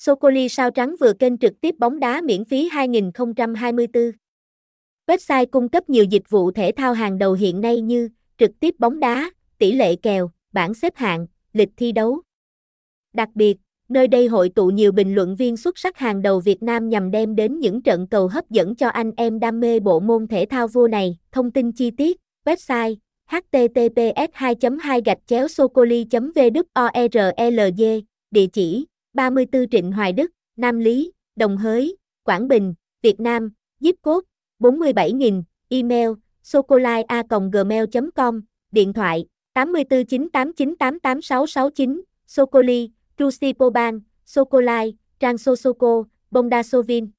Socoli sao trắng vừa kênh trực tiếp bóng đá miễn phí 2024. Website cung cấp nhiều dịch vụ thể thao hàng đầu hiện nay như trực tiếp bóng đá, tỷ lệ kèo, bảng xếp hạng, lịch thi đấu. Đặc biệt, nơi đây hội tụ nhiều bình luận viên xuất sắc hàng đầu Việt Nam nhằm đem đến những trận cầu hấp dẫn cho anh em đam mê bộ môn thể thao vua này. Thông tin chi tiết, website https 2 2 gạch chéo e e địa chỉ 34 Trịnh Hoài Đức, Nam Lý, Đồng Hới, Quảng Bình, Việt Nam, zip code 47000, email socolai.gmail.com, điện thoại 84989886669, Socoli, Trusipoban, Socolai, Trang Sosoko, Bondasovin.